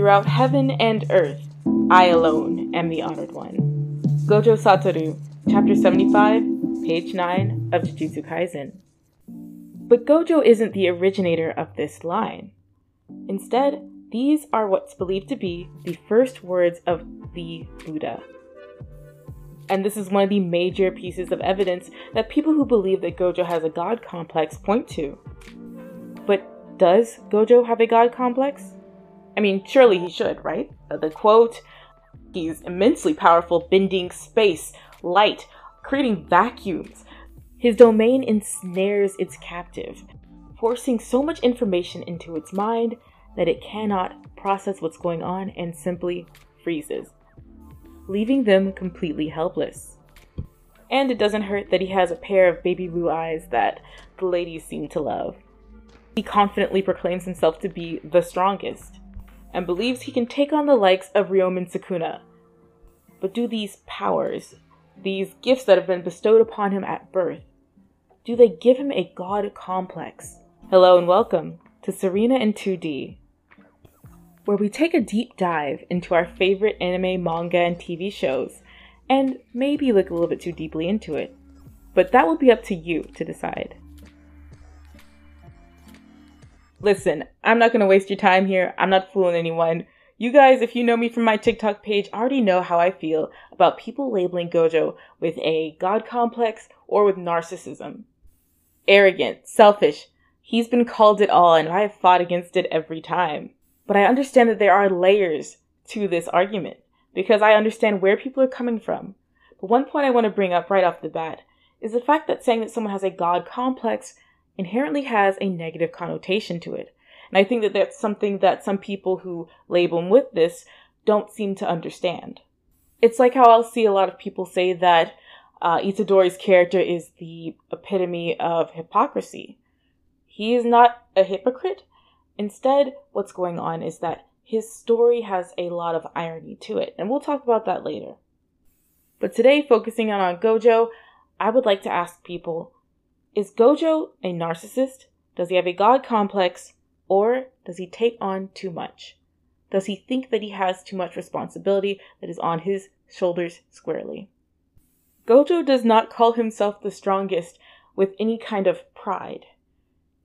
Throughout heaven and earth, I alone am the honored one. Gojo Satoru, Chapter 75, page 9 of Jujutsu Kaisen. But Gojo isn't the originator of this line. Instead, these are what's believed to be the first words of the Buddha. And this is one of the major pieces of evidence that people who believe that Gojo has a god complex point to. But does Gojo have a god complex? I mean, surely he should, right? Uh, the quote He's immensely powerful, bending space, light, creating vacuums. His domain ensnares its captive, forcing so much information into its mind that it cannot process what's going on and simply freezes, leaving them completely helpless. And it doesn't hurt that he has a pair of baby blue eyes that the ladies seem to love. He confidently proclaims himself to be the strongest and believes he can take on the likes of Ryomen Sukuna. But do these powers, these gifts that have been bestowed upon him at birth, do they give him a god complex? Hello and welcome to Serena in 2D, where we take a deep dive into our favorite anime, manga, and TV shows, and maybe look a little bit too deeply into it. But that will be up to you to decide. Listen, I'm not going to waste your time here. I'm not fooling anyone. You guys, if you know me from my TikTok page, already know how I feel about people labeling Gojo with a god complex or with narcissism. Arrogant, selfish. He's been called it all, and I have fought against it every time. But I understand that there are layers to this argument because I understand where people are coming from. But one point I want to bring up right off the bat is the fact that saying that someone has a god complex inherently has a negative connotation to it. And I think that that's something that some people who label him with this don't seem to understand. It's like how I'll see a lot of people say that uh, Itadori's character is the epitome of hypocrisy. He is not a hypocrite. Instead, what's going on is that his story has a lot of irony to it, and we'll talk about that later. But today, focusing on, on Gojo, I would like to ask people is Gojo a narcissist? Does he have a god complex? Or does he take on too much? Does he think that he has too much responsibility that is on his shoulders squarely? Gojo does not call himself the strongest with any kind of pride.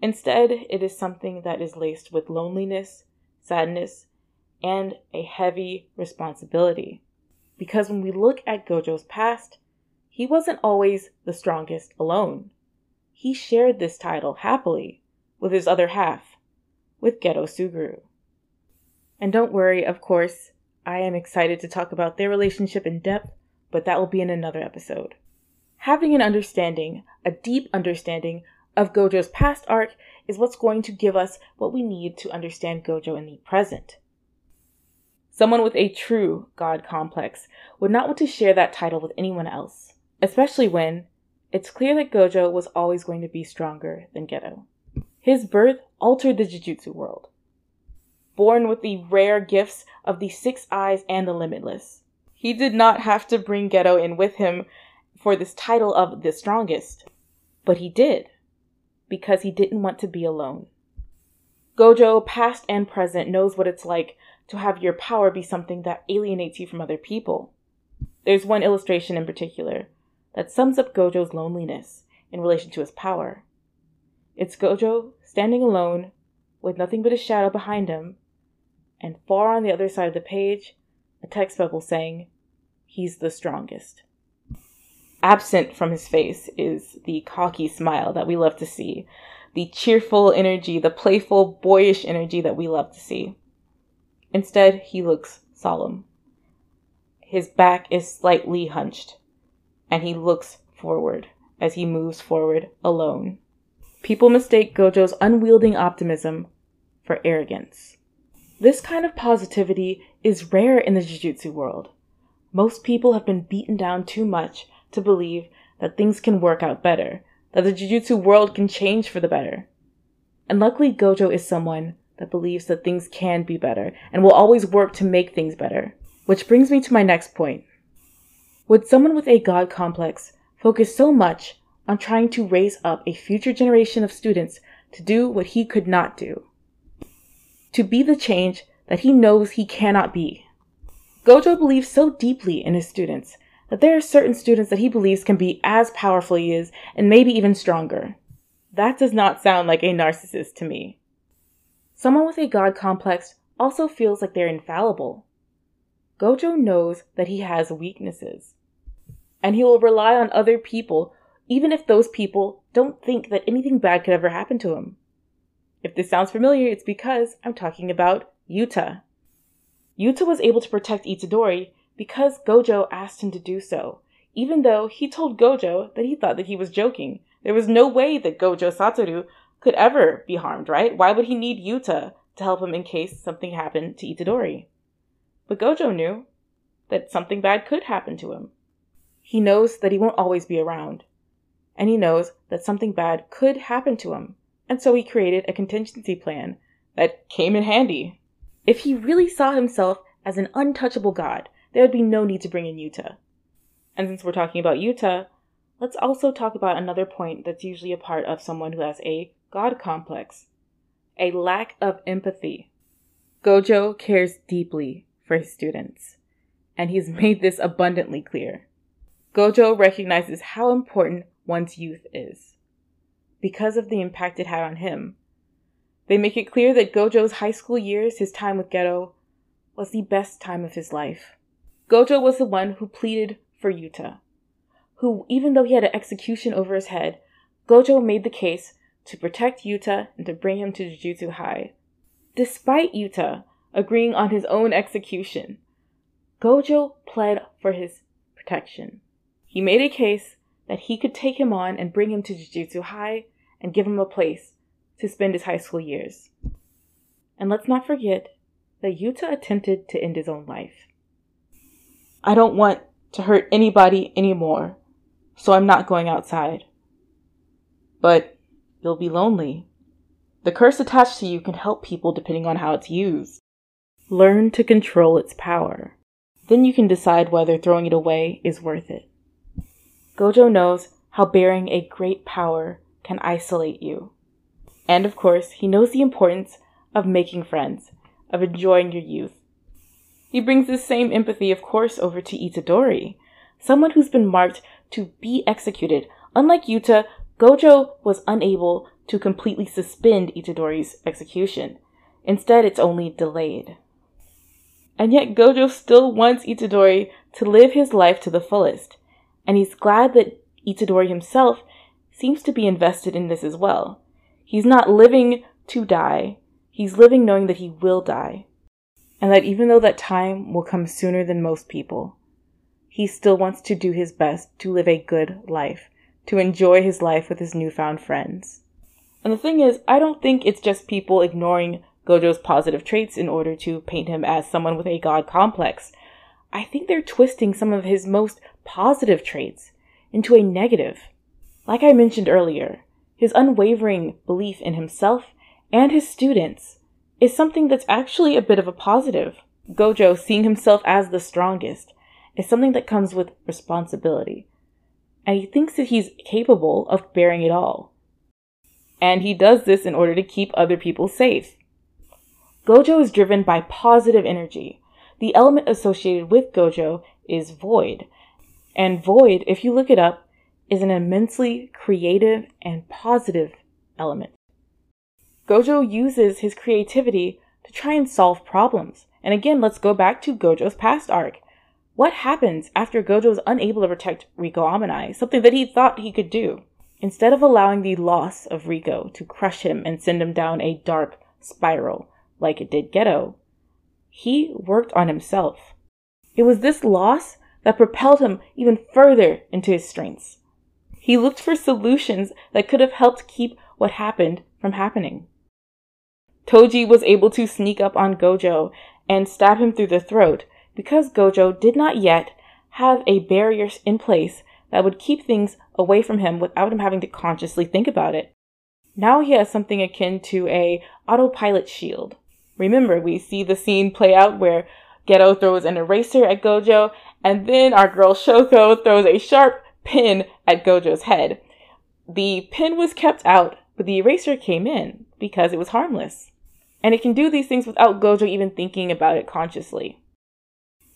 Instead, it is something that is laced with loneliness, sadness, and a heavy responsibility. Because when we look at Gojo's past, he wasn't always the strongest alone he shared this title happily with his other half, with Geto Suguru. And don't worry, of course, I am excited to talk about their relationship in depth, but that will be in another episode. Having an understanding, a deep understanding of Gojo's past arc is what's going to give us what we need to understand Gojo in the present. Someone with a true God complex would not want to share that title with anyone else, especially when, it's clear that Gojo was always going to be stronger than Geto. His birth altered the Jujutsu world. Born with the rare gifts of the Six Eyes and the Limitless, he did not have to bring Geto in with him for this title of the strongest, but he did, because he didn't want to be alone. Gojo, past and present, knows what it's like to have your power be something that alienates you from other people. There's one illustration in particular that sums up Gojo's loneliness in relation to his power. It's Gojo standing alone with nothing but a shadow behind him, and far on the other side of the page, a text bubble saying, He's the strongest. Absent from his face is the cocky smile that we love to see, the cheerful energy, the playful, boyish energy that we love to see. Instead, he looks solemn. His back is slightly hunched, and he looks forward as he moves forward alone. People mistake Gojo's unwielding optimism for arrogance. This kind of positivity is rare in the Jujutsu world. Most people have been beaten down too much to believe that things can work out better, that the Jujutsu world can change for the better. And luckily, Gojo is someone that believes that things can be better and will always work to make things better. Which brings me to my next point. Would someone with a God complex focus so much on trying to raise up a future generation of students to do what he could not do? To be the change that he knows he cannot be. Gojo believes so deeply in his students that there are certain students that he believes can be as powerful as he is and maybe even stronger. That does not sound like a narcissist to me. Someone with a God complex also feels like they're infallible. Gojo knows that he has weaknesses, and he will rely on other people even if those people don't think that anything bad could ever happen to him. If this sounds familiar, it's because I'm talking about Yuta. Yuta was able to protect Itadori because Gojo asked him to do so, even though he told Gojo that he thought that he was joking. There was no way that Gojo Satoru could ever be harmed, right? Why would he need Yuta to help him in case something happened to Itadori? But Gojo knew that something bad could happen to him. He knows that he won't always be around, and he knows that something bad could happen to him, and so he created a contingency plan that came in handy. If he really saw himself as an untouchable god, there would be no need to bring in Yuta. And since we're talking about Yuta, let's also talk about another point that's usually a part of someone who has a god complex a lack of empathy. Gojo cares deeply for his students, and he's made this abundantly clear. Gojo recognizes how important one's youth is because of the impact it had on him. They make it clear that Gojo's high school years, his time with Geto, was the best time of his life. Gojo was the one who pleaded for Yuta, who, even though he had an execution over his head, Gojo made the case to protect Yuta and to bring him to Jujutsu High. Despite Yuta agreeing on his own execution, Gojo pled for his protection. He made a case that he could take him on and bring him to Jujutsu High and give him a place to spend his high school years. And let's not forget that Yuta attempted to end his own life. I don't want to hurt anybody anymore, so I'm not going outside. But you'll be lonely. The curse attached to you can help people depending on how it's used. Learn to control its power. Then you can decide whether throwing it away is worth it. Gojo knows how bearing a great power can isolate you. And of course, he knows the importance of making friends, of enjoying your youth, he brings this same empathy, of course, over to Itadori, someone who's been marked to be executed. Unlike Yuta, Gojo was unable to completely suspend Itadori's execution. Instead, it's only delayed. And yet, Gojo still wants Itadori to live his life to the fullest, and he's glad that Itadori himself seems to be invested in this as well. He's not living to die, he's living knowing that he will die and that even though that time will come sooner than most people, he still wants to do his best to live a good life, to enjoy his life with his newfound friends. And the thing is, I don't think it's just people ignoring Gojo's positive traits in order to paint him as someone with a god complex. I think they're twisting some of his most positive traits into a negative. Like I mentioned earlier, his unwavering belief in himself and his students is something that's actually a bit of a positive. Gojo seeing himself as the strongest is something that comes with responsibility. And he thinks that he's capable of bearing it all. And he does this in order to keep other people safe. Gojo is driven by positive energy. The element associated with Gojo is void. And void, if you look it up, is an immensely creative and positive element. Gojo uses his creativity to try and solve problems. And again, let's go back to Gojo's past arc. What happens after Gojo is unable to protect Riko Amanai, something that he thought he could do? Instead of allowing the loss of Riko to crush him and send him down a dark spiral like it did Geto, he worked on himself. It was this loss that propelled him even further into his strengths. He looked for solutions that could have helped keep what happened from happening. Toji was able to sneak up on Gojo and stab him through the throat because Gojo did not yet have a barrier in place that would keep things away from him without him having to consciously think about it. Now he has something akin to a autopilot shield. Remember, we see the scene play out where Geto throws an eraser at Gojo, and then our girl Shoko throws a sharp pin at Gojo's head. The pin was kept out, but the eraser came in because it was harmless. And it can do these things without Gojo even thinking about it consciously.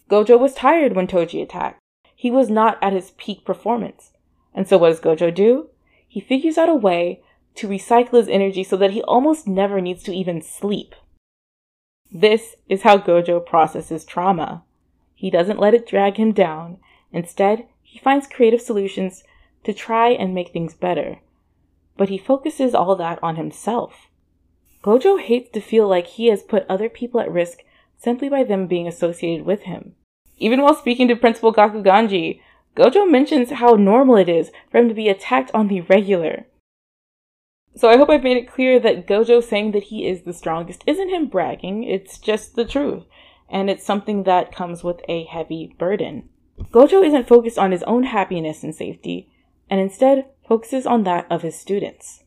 Gojo was tired when Toji attacked. He was not at his peak performance. And so what does Gojo do? He figures out a way to recycle his energy so that he almost never needs to even sleep. This is how Gojo processes trauma. He doesn't let it drag him down. Instead, he finds creative solutions to try and make things better. But he focuses all that on himself. Gojo hates to feel like he has put other people at risk simply by them being associated with him. Even while speaking to Principal Gakuganji, Gojo mentions how normal it is for him to be attacked on the regular. So I hope I've made it clear that Gojo saying that he is the strongest isn't him bragging, it's just the truth, and it's something that comes with a heavy burden. Gojo isn't focused on his own happiness and safety, and instead focuses on that of his students.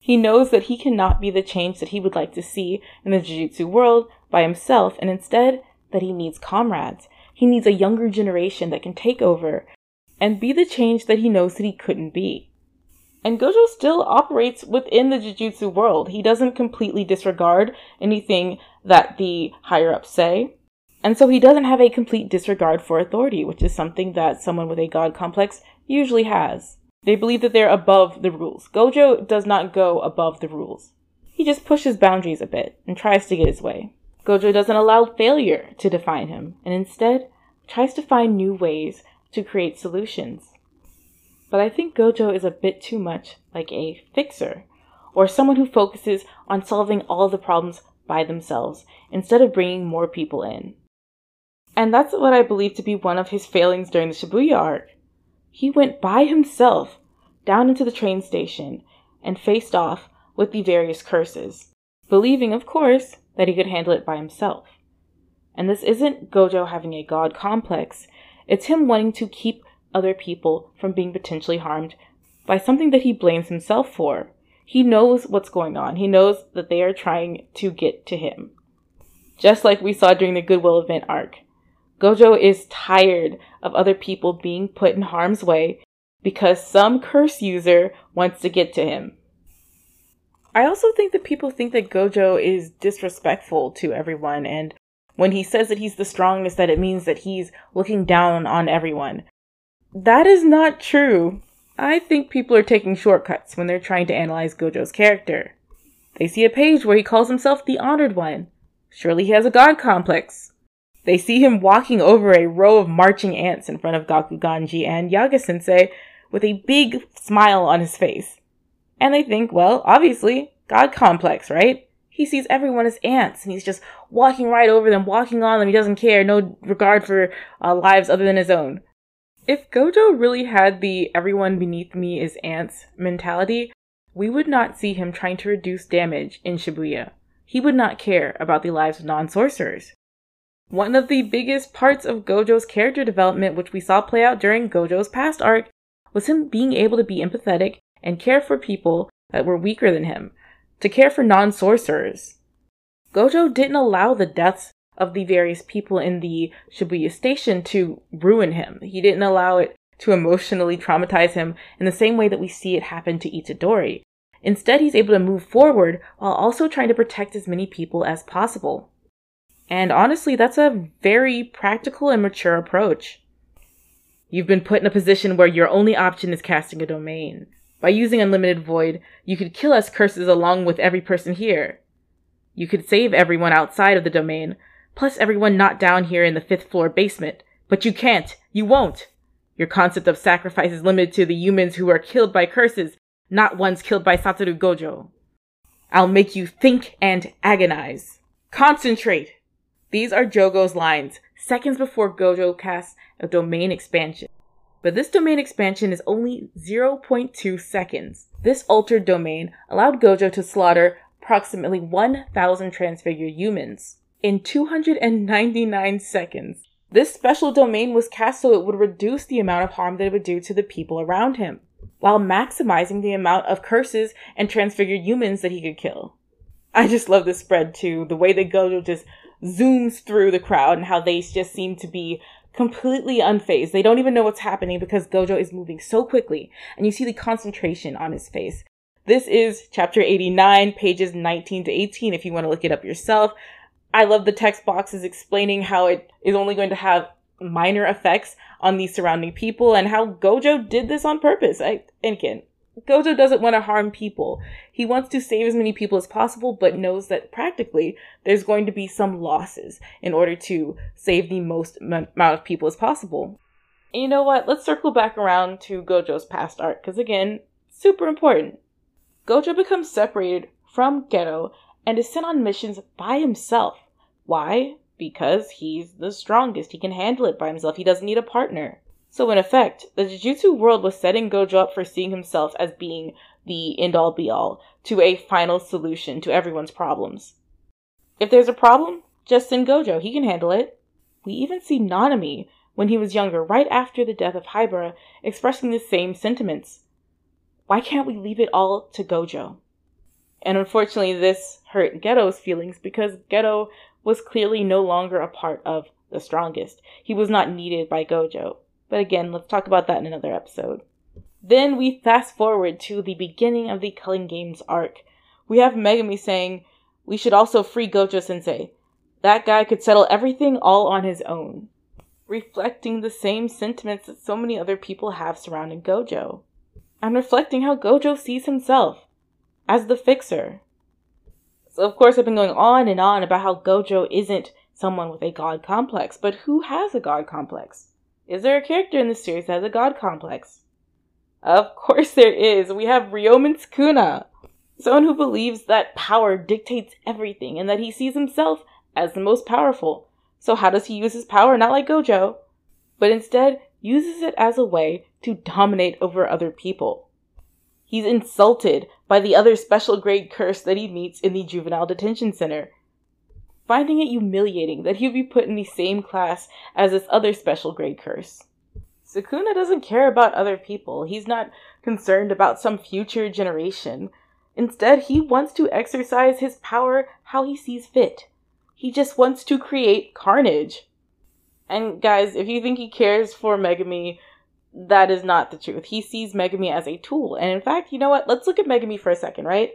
He knows that he cannot be the change that he would like to see in the Jujutsu world by himself, and instead that he needs comrades. He needs a younger generation that can take over and be the change that he knows that he couldn't be. And Gojo still operates within the Jujutsu world. He doesn't completely disregard anything that the higher ups say. And so he doesn't have a complete disregard for authority, which is something that someone with a god complex usually has. They believe that they're above the rules. Gojo does not go above the rules. He just pushes boundaries a bit and tries to get his way. Gojo doesn't allow failure to define him, and instead tries to find new ways to create solutions. But I think Gojo is a bit too much like a fixer, or someone who focuses on solving all the problems by themselves instead of bringing more people in. And that's what I believe to be one of his failings during the Shibuya arc. He went by himself down into the train station and faced off with the various curses, believing, of course, that he could handle it by himself. And this isn't Gojo having a god complex, it's him wanting to keep other people from being potentially harmed by something that he blames himself for. He knows what's going on. He knows that they are trying to get to him. Just like we saw during the Goodwill event arc. Gojo is tired of other people being put in harm's way because some curse user wants to get to him. I also think that people think that Gojo is disrespectful to everyone and when he says that he's the strongest, that it means that he's looking down on everyone. That is not true. I think people are taking shortcuts when they're trying to analyze Gojo's character. They see a page where he calls himself the Honored One. Surely he has a god complex. They see him walking over a row of marching ants in front of Gakuganji and Yaga sensei with a big smile on his face. And they think, well, obviously, god complex, right? he sees everyone as ants and he's just walking right over them, walking on them. He doesn't care, no regard for uh, lives other than his own. If Gojo really had the everyone beneath me is ants mentality, we would not see him trying to reduce damage in Shibuya. He would not care about the lives of non sorcerers. One of the biggest parts of Gojo's character development, which we saw play out during Gojo's past arc, was him being able to be empathetic and care for people that were weaker than him, to care for non sorcerers. Gojo didn't allow the deaths of the various people in the Shibuya station to ruin him. He didn't allow it to emotionally traumatize him in the same way that we see it happen to Itadori. Instead, he's able to move forward while also trying to protect as many people as possible. And honestly, that's a very practical and mature approach. You've been put in a position where your only option is casting a domain. By using Unlimited Void, you could kill us curses along with every person here. You could save everyone outside of the domain, plus everyone not down here in the fifth floor basement. But you can't. You won't. Your concept of sacrifice is limited to the humans who are killed by curses, not ones killed by Satoru Gojo. I'll make you think and agonize. Concentrate! These are Jogo's lines, seconds before Gojo casts a domain expansion. But this domain expansion is only 0.2 seconds. This altered domain allowed Gojo to slaughter approximately 1,000 transfigured humans in 299 seconds. This special domain was cast so it would reduce the amount of harm that it would do to the people around him, while maximizing the amount of curses and transfigured humans that he could kill. I just love this spread too, the way that Gojo just zooms through the crowd and how they just seem to be completely unfazed. They don't even know what's happening because Gojo is moving so quickly, and you see the concentration on his face. This is chapter 89, pages 19 to 18, if you want to look it up yourself. I love the text boxes explaining how it is only going to have minor effects on the surrounding people and how Gojo did this on purpose. I, and again, Gojo doesn't want to harm people. He wants to save as many people as possible, but knows that practically there's going to be some losses in order to save the most amount of people as possible. And you know what? Let's circle back around to Gojo's past arc, because again, super important. Gojo becomes separated from Geto and is sent on missions by himself. Why? Because he's the strongest. He can handle it by himself. He doesn't need a partner. So, in effect, the Jujutsu world was setting Gojo up for seeing himself as being the end all be all to a final solution to everyone's problems. If there's a problem, just send Gojo. He can handle it. We even see Nanami, when he was younger, right after the death of Haibara, expressing the same sentiments. Why can't we leave it all to Gojo? And unfortunately, this hurt Geto's feelings because Geto was clearly no longer a part of the strongest. He was not needed by Gojo. But again, let's talk about that in another episode. Then we fast forward to the beginning of the Culling Games arc. We have Megumi saying, We should also free Gojo sensei. That guy could settle everything all on his own. Reflecting the same sentiments that so many other people have surrounding Gojo. And reflecting how Gojo sees himself as the fixer. So, of course, I've been going on and on about how Gojo isn't someone with a god complex, but who has a god complex? Is there a character in the series that has a god complex? Of course there is. We have Ryomen Sukuna, someone who believes that power dictates everything and that he sees himself as the most powerful. So how does he use his power? Not like Gojo, but instead uses it as a way to dominate over other people. He's insulted by the other special grade curse that he meets in the juvenile detention center finding it humiliating that he would be put in the same class as this other special grade curse. Sukuna doesn't care about other people. He's not concerned about some future generation. Instead, he wants to exercise his power how he sees fit. He just wants to create carnage. And guys, if you think he cares for Megumi, that is not the truth. He sees Megumi as a tool. And in fact, you know what? Let's look at Megumi for a second, right?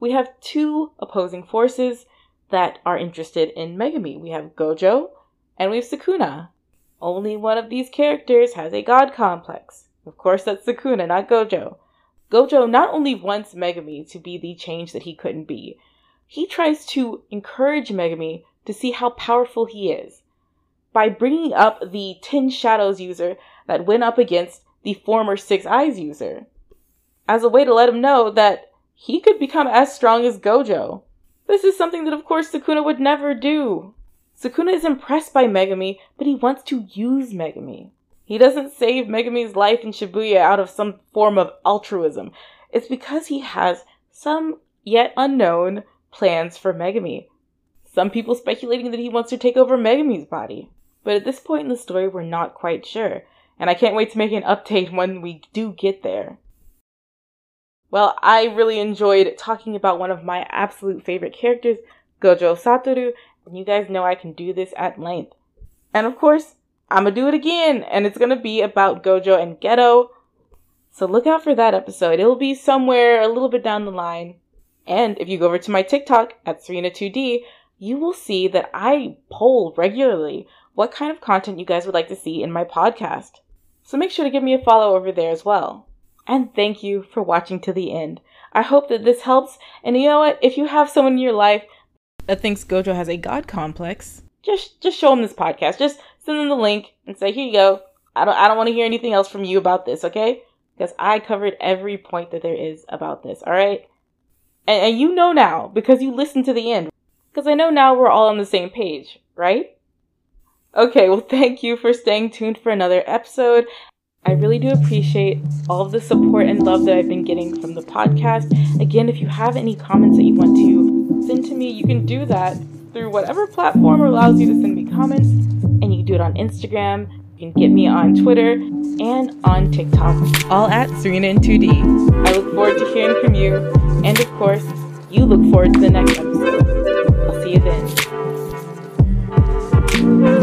We have two opposing forces that are interested in Megumi. We have Gojo and we have Sukuna. Only one of these characters has a god complex. Of course, that's Sukuna, not Gojo. Gojo not only wants Megumi to be the change that he couldn't be, he tries to encourage Megumi to see how powerful he is by bringing up the Ten Shadows user that went up against the former Six Eyes user as a way to let him know that he could become as strong as Gojo. This is something that, of course, Sukuna would never do. Sukuna is impressed by Megumi, but he wants to use Megumi. He doesn't save Megumi's life in Shibuya out of some form of altruism. It's because he has some yet unknown plans for Megumi. Some people speculating that he wants to take over Megumi's body. But at this point in the story, we're not quite sure. And I can't wait to make an update when we do get there. Well, I really enjoyed talking about one of my absolute favorite characters, Gojo Satoru, and you guys know I can do this at length. And of course, I'm gonna do it again, and it's gonna be about Gojo and Geto. So look out for that episode. It'll be somewhere a little bit down the line. And if you go over to my TikTok at Serena2D, you will see that I poll regularly what kind of content you guys would like to see in my podcast. So make sure to give me a follow over there as well. And thank you for watching to the end. I hope that this helps. And you know what? If you have someone in your life that thinks Gojo has a god complex, just just show them this podcast. Just send them the link and say, "Here you go. I don't I don't want to hear anything else from you about this, okay? Because I covered every point that there is about this. All right? And, and you know now because you listened to the end. Because I know now we're all on the same page, right? Okay, well, thank you for staying tuned for another episode. I really do appreciate all of the support and love that I've been getting from the podcast. Again, if you have any comments that you want to send to me, you can do that through whatever platform allows you to send me comments. And you can do it on Instagram, you can get me on Twitter, and on TikTok, all at Serena in 2D. I look forward to hearing from you, and of course, you look forward to the next episode. I'll see you then.